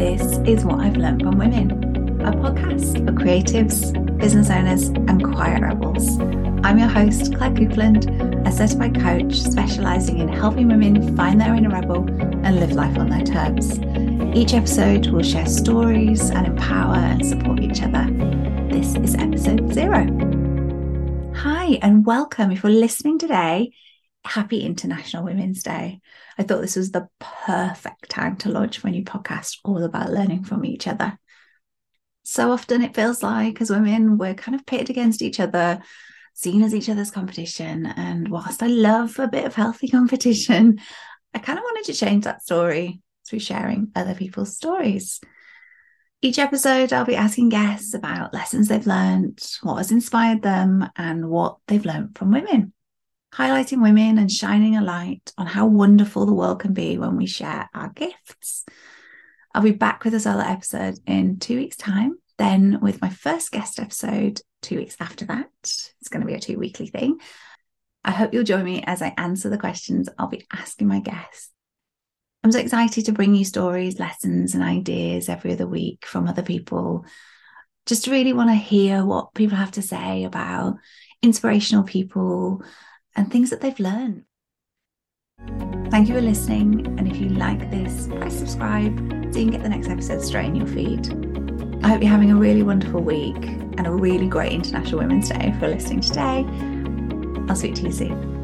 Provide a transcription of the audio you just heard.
This is What I've Learned from Women, a podcast for creatives, business owners, and quiet rebels. I'm your host, Claire Coupland, a certified coach specializing in helping women find their inner rebel and live life on their terms. Each episode will share stories and empower and support each other. This is episode zero. Hi, and welcome. If you're listening today, happy International Women's Day. I thought this was the perfect time to launch my new podcast, all about learning from each other. So often it feels like as women, we're kind of pitted against each other, seen as each other's competition. And whilst I love a bit of healthy competition, I kind of wanted to change that story through sharing other people's stories. Each episode, I'll be asking guests about lessons they've learned, what has inspired them, and what they've learned from women highlighting women and shining a light on how wonderful the world can be when we share our gifts. I'll be back with a solo episode in two weeks' time, then with my first guest episode two weeks after that. It's going to be a two weekly thing. I hope you'll join me as I answer the questions I'll be asking my guests. I'm so excited to bring you stories, lessons, and ideas every other week from other people. Just really want to hear what people have to say about inspirational people and things that they've learned. Thank you for listening. And if you like this, press subscribe so you can get the next episode straight in your feed. I hope you're having a really wonderful week and a really great International Women's Day for listening today. I'll speak to you soon.